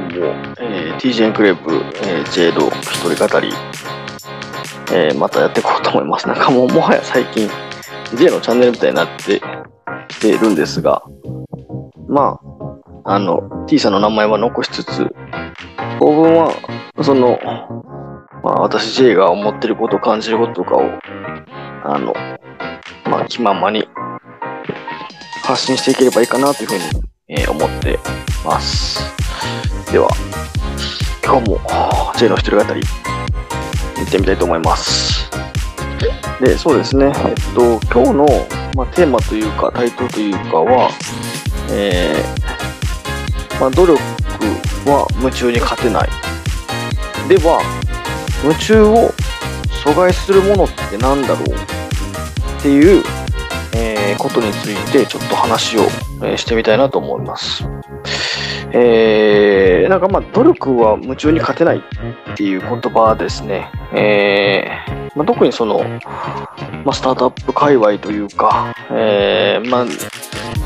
分も、えー、TJ エンクレーブ、えー、J の一人語り、えー、またやっていこうと思います。なんかもうもはや最近 J のチャンネルみたいになってきてるんですが、まあ、あの、T さんの名前は残しつつ、当分は、その、まあ私 J が思ってること、感じることとかを、あの、まあ気ままに発信していければいいかなというふうに、え、思ってます。では、今日も J の一人語り、行ってみたいと思います。で、そうですね、えっと、今日の、まあ、テーマというか、タイトルというかは、えー、まあ、努力は夢中に勝てない。では、夢中を阻害するものって何だろうっていう、えー、ことについてちょっと話を、え、してみたいなと思います。えー、なんかまあ努力は夢中に勝てないっていう言葉ですね。えーまあ、特にその、まあ、スタートアップ界隈というか、えー、ま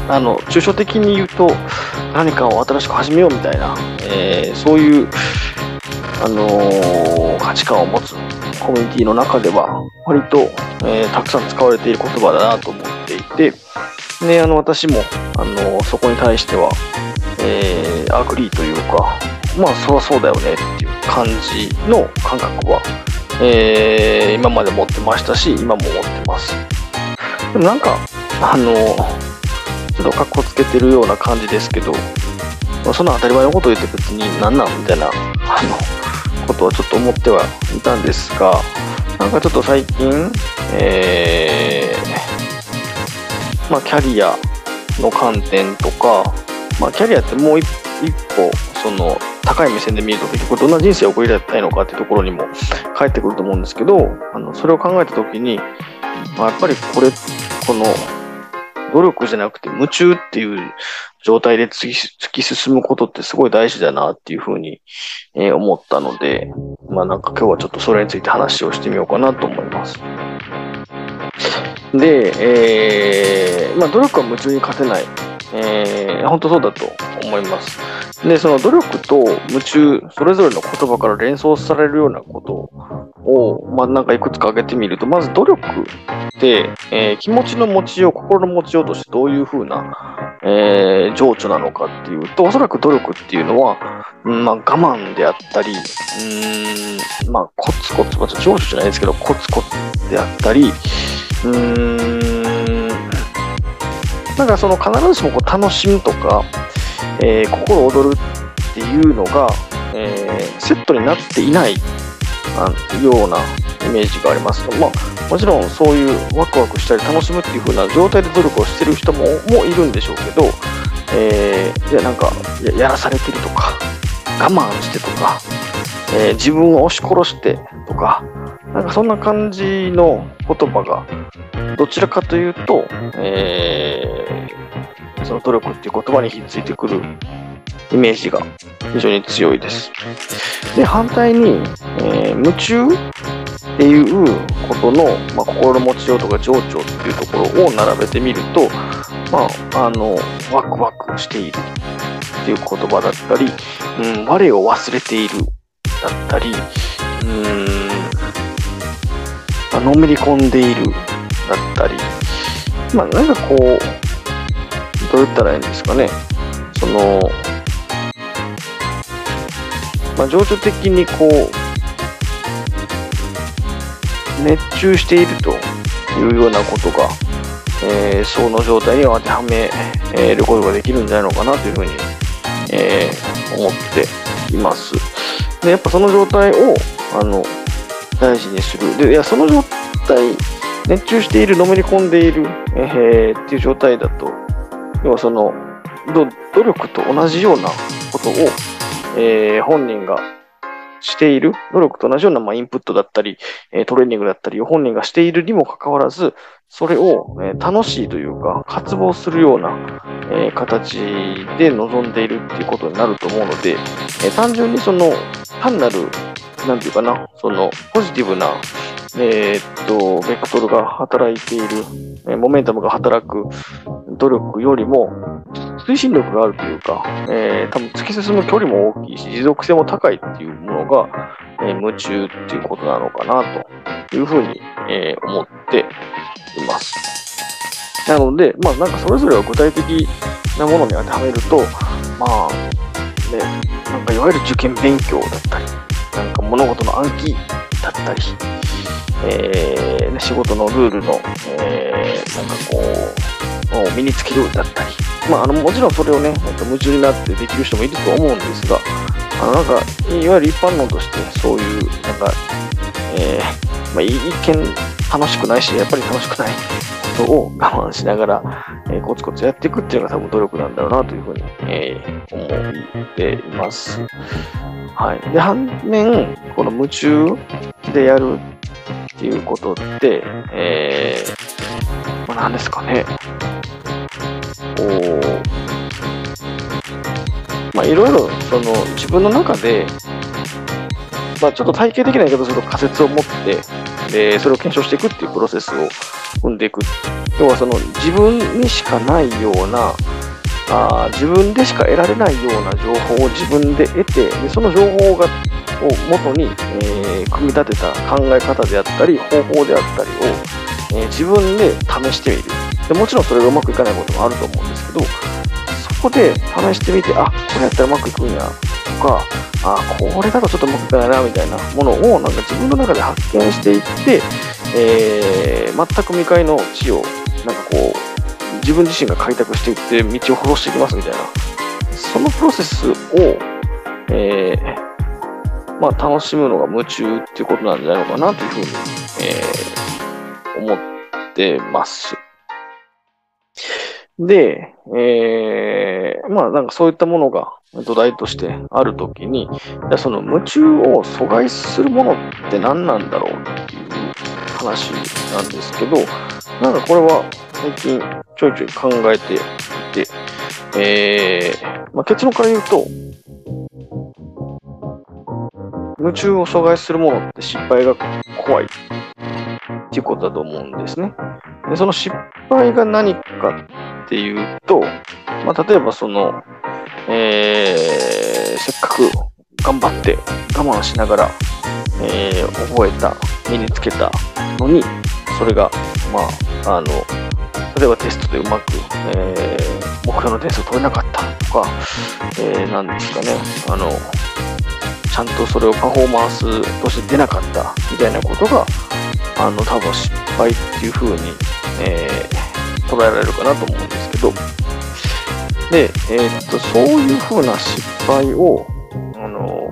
あ、あの抽象的に言うと何かを新しく始めようみたいな、えー、そういう、あのー、価値観を持つコミュニティの中では割と、えー、たくさん使われている言葉だなと思っていて、ね、あの私も、あのそこに対しては、えー、 agree というかまあそりゃそうだよねっていう感じの感覚は、えー、今まで持ってましたし今も持ってます。でもなんかあのちょっとかっこつけてるような感じですけど、まあ、その当たり前のことを言って別に何なんみたいなあのことはちょっと思ってはいたんですがなんかちょっと最近、えー、まあ、キャリアの観点とか、まあ、キャリアってもう一歩、その、高い目線で見ると結局どんな人生を送りたいのかっていうところにも返ってくると思うんですけど、あの、それを考えたときに、まあ、やっぱりこれ、この、努力じゃなくて夢中っていう状態で突き進むことってすごい大事だなっていうふうに、え、思ったので、まあなんか今日はちょっとそれについて話をしてみようかなと思います。で、えー、まあ努力は夢中に勝てない。えー、本当そうだと思います。で、その努力と夢中、それぞれの言葉から連想されるようなことを、まあ、なんかいくつか挙げてみると、まず努力って、えー、気持ちの持ちよう、心の持ちようとしてどういうふうな、えー、情緒なのかっていうと、おそらく努力っていうのは、うんまあ、我慢であったり、うん、まあ、コツコツ、まあ、情緒じゃないですけど、コツコツであったり、うーん、なんかその必ずしもこう楽しむとか、えー、心躍るっていうのが、えー、セットになっていないようなイメージがあります。まあ、もちろんそういうワクワクしたり楽しむっていう風な状態で努力をしてる人ももいるんでしょうけど、えー、いやなんかややらされてるとか我慢してとか、えー、自分を押し殺してとかなんかそんな感じの言葉がどちらかというと、えー、その努力っていう言葉にひっついてくるイメージが非常に強いです。で、反対に、えー、夢中っていうことの、まあ、心持ちようとか情緒っていうところを並べてみると、まあ、あの、ワクワクしているっていう言葉だったり、うん、我を忘れているだったり、うん、あのめり込んでいるだったり、まあ、なんかこう、どう言ったらいいんですかね。その、まあ、情緒的にこう、熱中しているというようなことが、えー、その状態に当てはめることができるんじゃないのかなというふうに、えー、思っています。で、やっぱその状態を、あの、大事にする。で、いや、その状態、熱中している、のめり込んでいる、えー、っていう状態だと、要はその、努力と同じようなことを、えー、本人がしている、努力と同じような、まあ、インプットだったり、えー、トレーニングだったりを本人がしているにもかかわらず、それを、えー、楽しいというか、渇望するような、えー、形で臨んでいるっていうことになると思うので、えー、単純にその、単なる、なんていうかな、その、ポジティブな、えー、っと、ベクトルが働いている、え、モメンタムが働く努力よりも、推進力があるというか、えー、多分突き進む距離も大きいし、持続性も高いっていうものが、えー、夢中っていうことなのかなというふうに、えー、思っています。なので、まあなんかそれぞれを具体的なものに当てはめると、まあね、なんかいわゆる受験勉強だったり、物事の暗記だったり、えー、仕事のルールの、えー、なんかこう、身につけるだったり、まあ、あのもちろんそれをね、夢中になってできる人もいると思うんですが、あのなんか、いわゆる一般論として、そういう、なんか、えー、まあ、一見楽しくないし、やっぱり楽しくないことを我慢しながら、えー、コツコツやっていくっていうのが多分努力なんだろうなというふうに、えー、思っています。はい。で、反面、この夢中でやるっていうことって、えー、まあ、何ですかね。こう、まあ、いろいろ、その、自分の中で、まあ、ちょっと体系的な言い方すると仮説を持って、で、それを検証していくっていうプロセスを踏んでいく。要は、その、自分にしかないような、あ自分でしか得られないような情報を自分で得て、でその情報がを元に、えー、組み立てた考え方であったり、方法であったりを、えー、自分で試してみるで。もちろんそれがうまくいかないこともあると思うんですけど、そこで試してみて、あ、これやったらうまくいくんや、とか、あ、これだとちょっとうまくいかないな、みたいなものを、なんか自分の中で発見していって、えー、全く未開の地を、なんかこう、自分自身が開拓していって道を殺していきますみたいな、そのプロセスを、えー、まあ、楽しむのが夢中っていうことなんじゃないのかなというふうに、えー、思ってます。で、えー、まあなんかそういったものが土台としてあるときに、その夢中を阻害するものって何なんだろうっていう話なんですけど、なんかこれは最近ちょいちょい考えていて、えーまあ、結論から言うと、夢中を阻害するものって失敗が怖いっていうことだと思うんですね。でその失敗が何かっていうと、まあ、例えばその、えー、せっかく頑張って我慢しながら、えー、覚えた、身につけたのに、それが、まあ、あの、例えばテストでうまく、えー、目標の点数を取れなかったとか、えー、なんですかね、あの、ちゃんとそれをパフォーマンスとして出なかったみたいなことが、あの、多分失敗っていう風に、えー、捉えられるかなと思うんですけど、で、えー、っと、そういう風な失敗を、あの、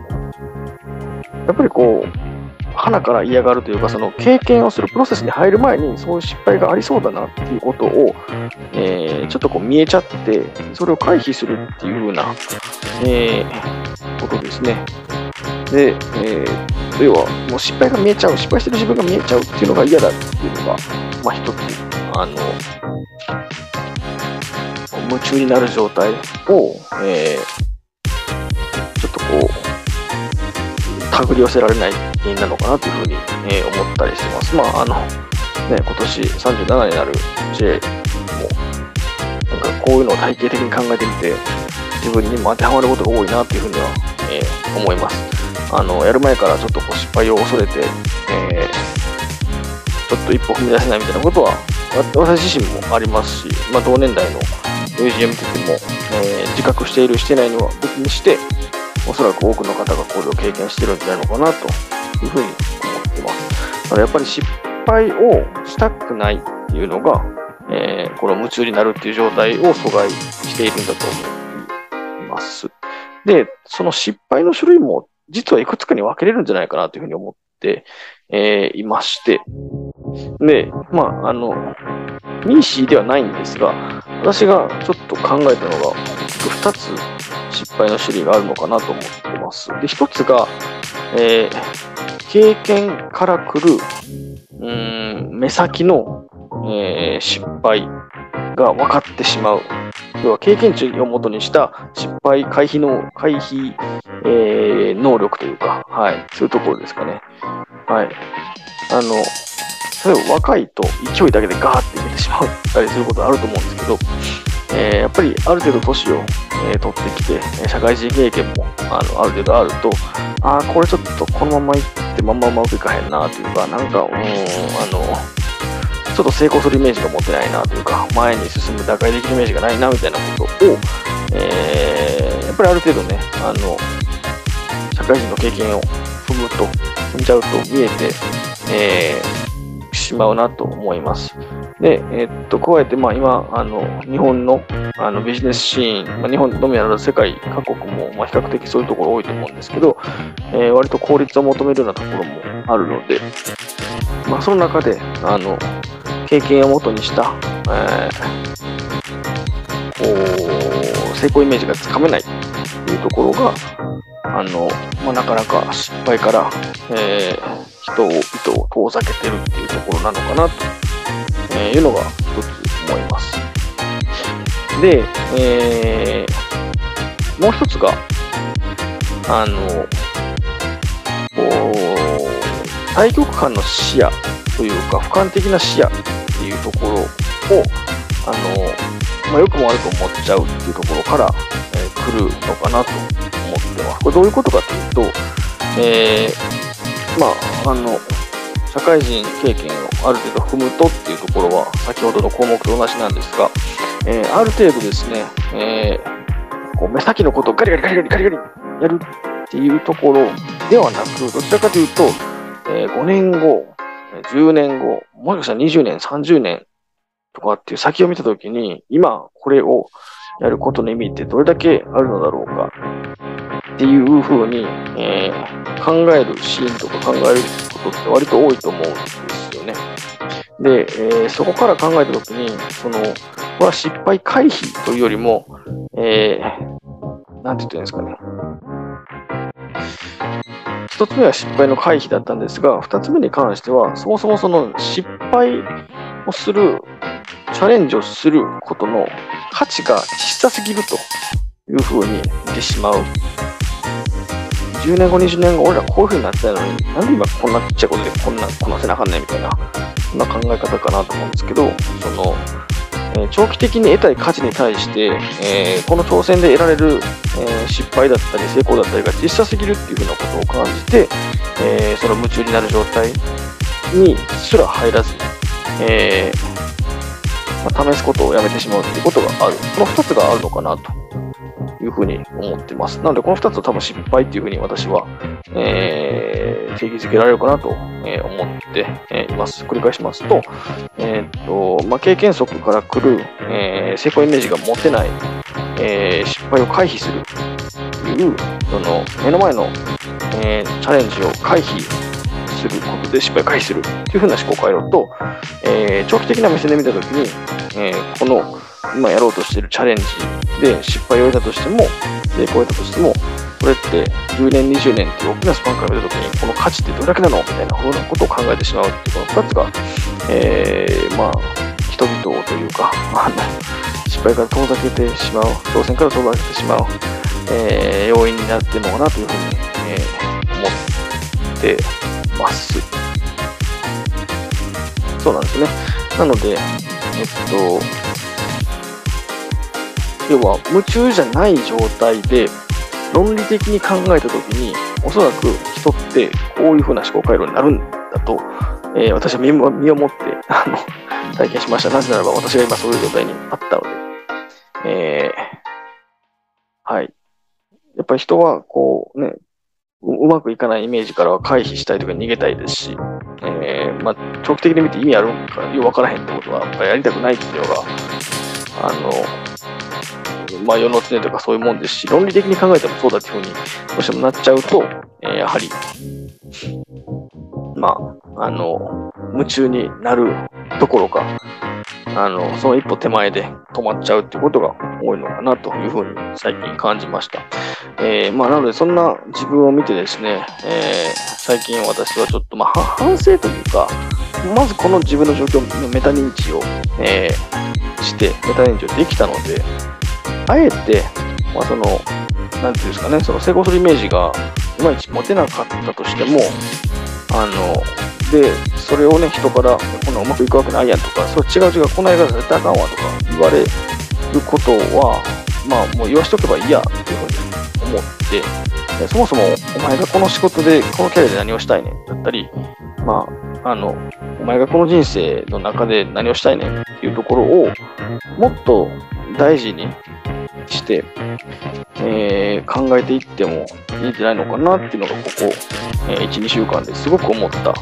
やっぱりこう、花から嫌がるというか、その経験をするプロセスに入る前に、そういう失敗がありそうだなっていうことを、えー、ちょっとこう見えちゃって、それを回避するっていう風な、えー、ことですね。で、えー、要はもう失敗が見えちゃう、失敗してる自分が見えちゃうっていうのが嫌だっていうのが、まあ一つ、あの、夢中になる状態を、えー、ちょっとこう、手繰り寄せられない原因なのかなというふうに、えー、思ったりしてます。まあ、あの、ね、今年37になる J も、なんかこういうのを体系的に考えてみて、自分にも当てはまることが多いなというふうには、えー、思います。あのやる前からちょっとこう失敗を恐れて、え、ちょっと一歩踏み出せないみたいなことは私自身もありますし、まあ、同年代の友人を見てても、えー、自覚しているしてないのは別にしておそらく多くの方がこれを経験してるんじゃないのかなというふうに思ってます。だからやっぱり失敗をしたくないっていうのが、えー、この夢中になるっていう状態を阻害しているんだと思います。で、その失敗の種類も実はいくつかに分けれるんじゃないかなというふうに思って、えー、いまして、で、まあ、あの、ミーシーではないんですが、私がちょっと考えたのが、2つ失敗の種類があるのかなと思ってます。で、1つが、えー、経験から来る、うーん、目先の、えー、失敗が分かってしまう。要は経験値をもとにした失敗回避の、回避、えー、能力というか、はい、そういうところですかね。はい。あの、例えば若いと勢いだけでガーっていけてしまったりすることあると思うんですけど、えー、やっぱりある程度年を、えー、取ってきて、社会人経験もあのある程度あると、ああ、これちょっとこのままいってまんまうまくいかへんなというか、なんか、うん、あの、ちょっと成功するイメージが持てないなというか、前に進む打開できるイメージがないなみたいなことを、えー、やっぱりある程度ね、あの、社会人の経験を踏むと、踏んじゃうと見えて、えー、しまうなと思います。で、えー、っと、加えて、まあ今、あの、日本のあのビジネスシーン、まあ、日本のみならず世界各国も、まあ、比較的そういうところ多いと思うんですけど、えー、割と効率を求めるようなところもあるので、まあ、その中で、あの、経験をもとにした、えー、成功イメージがつかめないというところが、あの、まあ、なかなか失敗から、えー、人を、糸を遠ざけてるっていうところなのかなというのが一つ思います。で、えー、もう一つが、あの、対極間の視野というか、俯瞰的な視野っていうところを、あの、まあ、よくも悪く思っちゃうっていうところから、えー、来るのかなと思ってます。これどういうことかというと、えー、まあ、あの、社会人経験をある程度踏むとっていうところは、先ほどの項目と同じなんですが、えー、ある程度ですね、えー、こう目先のことをガリガリガリガリガリガリやるっていうところではなく、どちらかというと、えー、5年後、10年後、もしかしたら20年、30年とかっていう先を見たときに、今これをやることの意味ってどれだけあるのだろうかっていうふうに、えー、考えるシーンとか考えることって割と多いと思うんですよね。で、えー、そこから考えたときに、その、これは失敗回避というよりも、えー、なんて言ってるんですかね。一つ目は失敗の回避だったんですが、二つ目に関しては、そもそもその失敗をする、チャレンジをすることの価値が小さすぎるというふうに見てしまう。10年後、20年後、俺らこういうふうになってたのに、なんで今こんなちっちゃいことでこんなこなせなあかんねんみたいな、そんな考え方かなと思うんですけど、その、長期的に得たい価値に対して、えー、この挑戦で得られる、えー、失敗だったり成功だったりが小さすぎるっていうふうなことを感じて、えその夢中になる状態にすら入らずに、えまあ、試すことをやめてしまうっていうことがある。この2つがあるのかなというふうに思ってます。なので、この2つは多分失敗っていうふうに私は、えー、定義づけられるかなと、思っています。繰り返しますと、えー、っと、まあ、経験則から来る、えー、成功イメージが持てない、え失敗を回避するという、その、目の前の、えチャレンジを回避することで失敗を回避するというふうな思考回路と、え長期的な目線で見たときに、えこの今やろうとしているチャレンジで失敗を得たとしても、成功を得たとしても、これって10年、20年っていう大きなスパンから見たときに、この価値ってどれだけなのみたいなことを考えてしまうっていう、この2つが、えー、まあ、人々というか、あ、失敗から遠ざけてしまう、挑戦から遠ざけてしまう、えー、要因になってるのかなというふうに、えー、思ってます。そうなんですね。なので、えっと、要は夢中じゃない状態で論理的に考えたときにおそらく人ってこういうふうな思考回路になるんだと、えー、私は身を身をもって あの体験しました。なぜならば私が今そういう状態にあったので、えー、はい。やっぱり人はこうね、うまくいかないイメージからは回避したいとか逃げたいですし、えー、まあ、長期的に見て意味あるんかよくわからへんってことは、やっぱりやりたくないっていうのが、あの、まあ、世の常とかそういうもんですし、論理的に考えてもそうだっていうふうにどうしてもなっちゃうと、えー、やはり、まあ、あの、夢中になるどころか、あの、その一歩手前で止まっちゃうっていうことが多いのかなというふうに最近感じました。えー、まあ、なのでそんな自分を見てですね、えー、最近私はちょっと、まあ、反省というか、まずこの自分の状況のメタ認知を、えー、して、メタ認知をできたので、あえて、まあ、その、なんていうんですかね、その成功するイメージがいまいち持てなかったとしても、あの、で、それをね、人から、こんなうまくいくわけないやんとか、それ違う違う、この映画絶対あかんわとか言われいうことは、まあ、もう言わしとけばいいやっていうふうに思って、そもそもお前がこの仕事で、このキャリアで何をしたいねんだったり、まあ、あの、お前がこの人生の中で何をしたいねんっていうところを、もっと大事にして、えー、考えていってもいいんじゃないのかなっていうのが、ここ、えー、1、2週間ですごく思った、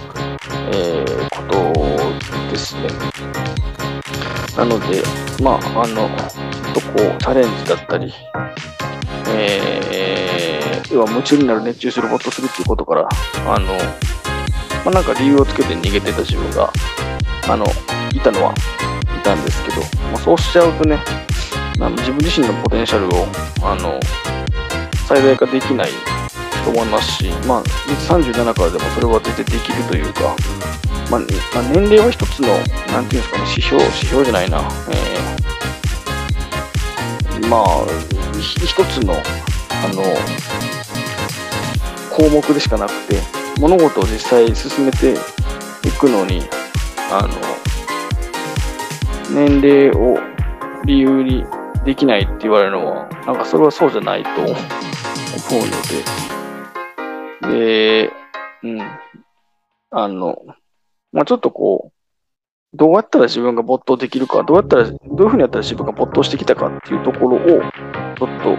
え、ことですね。なので、まあ、あの、ちょっとこう、チャレンジだったり、えー、要は夢中になる、熱中する、ほっとするっていうことから、あの、まあ、なんか理由をつけて逃げてた自分が、あの、いたのはいたんですけど、まあ、そうしちゃうとね、あの自分自身のポテンシャルを、あの、最大化できないと思いますし、まあ、37からでもそれは全然できるというか、まあ、まあ、年齢は一つの、なんていうんですかね、指標、指標じゃないな、えー、まあ、一つの、あの、項目でしかなくて、物事を実際進めていくのに、あの、年齢を理由にできないって言われるのは、なんかそれはそうじゃないと思うので、で、うん。あの、まあ、ちょっとこう、どうやったら自分が没頭できるか、どうやったら、どういうふうにやったら自分が没頭してきたかっていうところを、ちょっと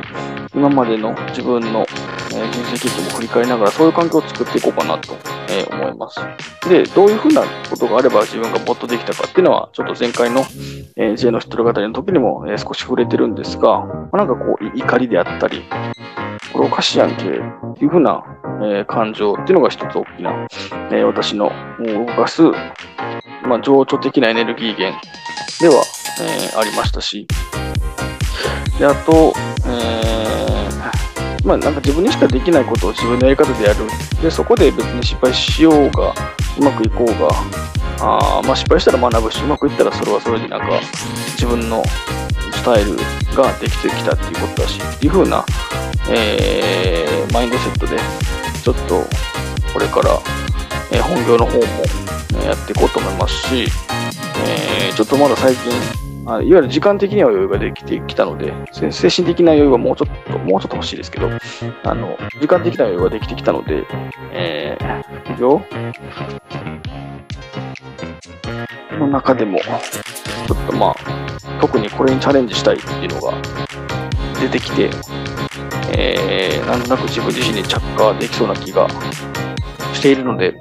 今までの自分のえ人生経験も振り返りながら、そういう環境を作っていこうかなと、え思います。で、どういうふうなことがあれば自分がもっとできたかっていうのは、ちょっと前回の、え J の知ってる方の時にも、え少し触れてるんですが、まあ、なんかこう、怒りであったり、これおかしいやんけっていうふうな、え感情っていうのが一つ大きな、え私の動かす、まあ、情緒的なエネルギー源では、えありましたし、で、あと、えーまあ、なんか自分にしかできないことを自分のやり方でやる。で、そこで別に失敗しようが、うまくいこうが、あまあ、失敗したら学ぶし、うまくいったらそれはそれでなんか自分のスタイルができてきたっていうことだし、っていう風な、えー、マインドセットで、ちょっとこれから、えー、本業の方も、やっていこうと思いますし、えー、ちょっとまだ最近、あいわゆる時間的には余裕ができてきたので、精神的な余裕はもうちょっと、もうちょっと欲しいですけど、あの、時間的な余裕ができてきたので、えー、副業の中でも、ちょっとまあ、特にこれにチャレンジしたいっていうのが出てきて、えー、なんとなく自分自身に着火できそうな気がしているので、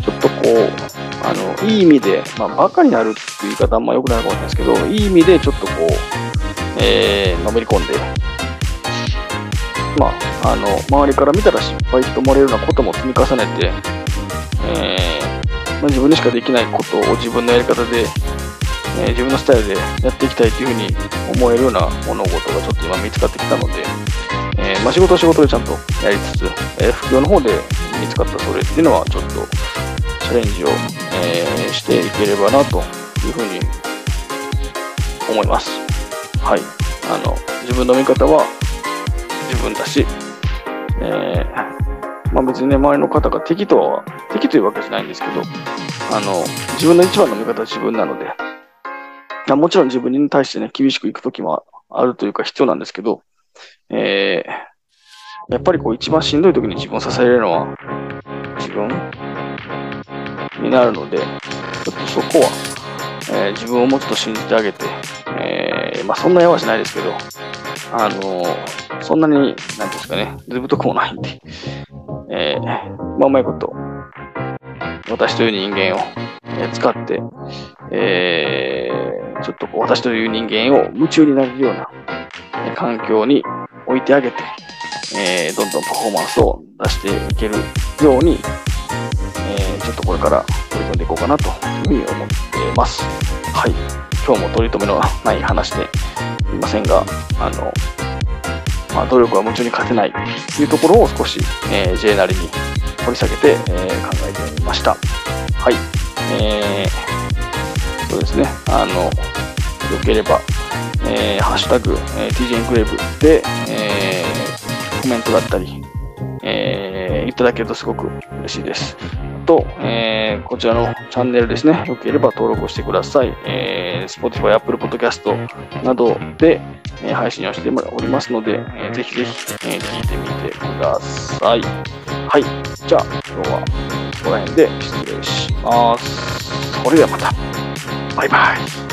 ちょっとこう、あの、いい意味で、まあ、バカになるっていう言い方あんま良くないかもしれないですけど、いい意味でちょっとこう、えー、のめり込んで、まあ、あの、周りから見たら失敗と思われるようなことも積み重ねて、えー、まあ、自分にしかできないことを自分のやり方で、えー、自分のスタイルでやっていきたいというふうに思えるような物事がちょっと今見つかってきたので、えー、まあ、仕事は仕事でちゃんとやりつつ、え、副業の方で見つかったそれっていうのはちょっとチャレンジを、えー、していければなというふうに思います。はい。あの、自分の見方は自分だし、えー、まあ別にね、周りの方が敵とは、敵というわけじゃないんですけど、あの、自分の一番の見方は自分なので、もちろん自分に対してね、厳しくいくときもあるというか必要なんですけど、えー、やっぱりこう一番しんどい時に自分を支えれるのは自分になるので、ちょっとそこは、えー、自分をもっと信じてあげて、えー、まあそんなやわしないですけど、あのー、そんなに、なんていうんですかね、ずぶとくもないんで、え、まあうまいこと、私という人間を、え使って、え、ちょっとこう私という人間を夢中になるような、環境に置いてあげて、え、どんどんパフォーマンスを出していけるように、ちょっとこれから取り組んでいこうかなというふうに思っています。はい。今日も取り留めのない話でいませんが、あの、まあ、努力は夢中に勝てないというところを少し、えー、J なりに掘り下げて、えー、考えてみました。はい。えー、そうですね。あの、よければ、えー、ハッシュタグ、えー、TJ エンクレーブで、えー、コメントだったり、えー、いただけるとすごく嬉しいです。と、えー、こちらのチャンネルですね、よければ登録をしてください。えー、Spotify、Apple Podcast などで、えー、配信をしておりますので、えー、ぜひぜひ、えー、聞いてみてください。はい。じゃあ、今日はここら辺で失礼します。それではまた。バイバイ。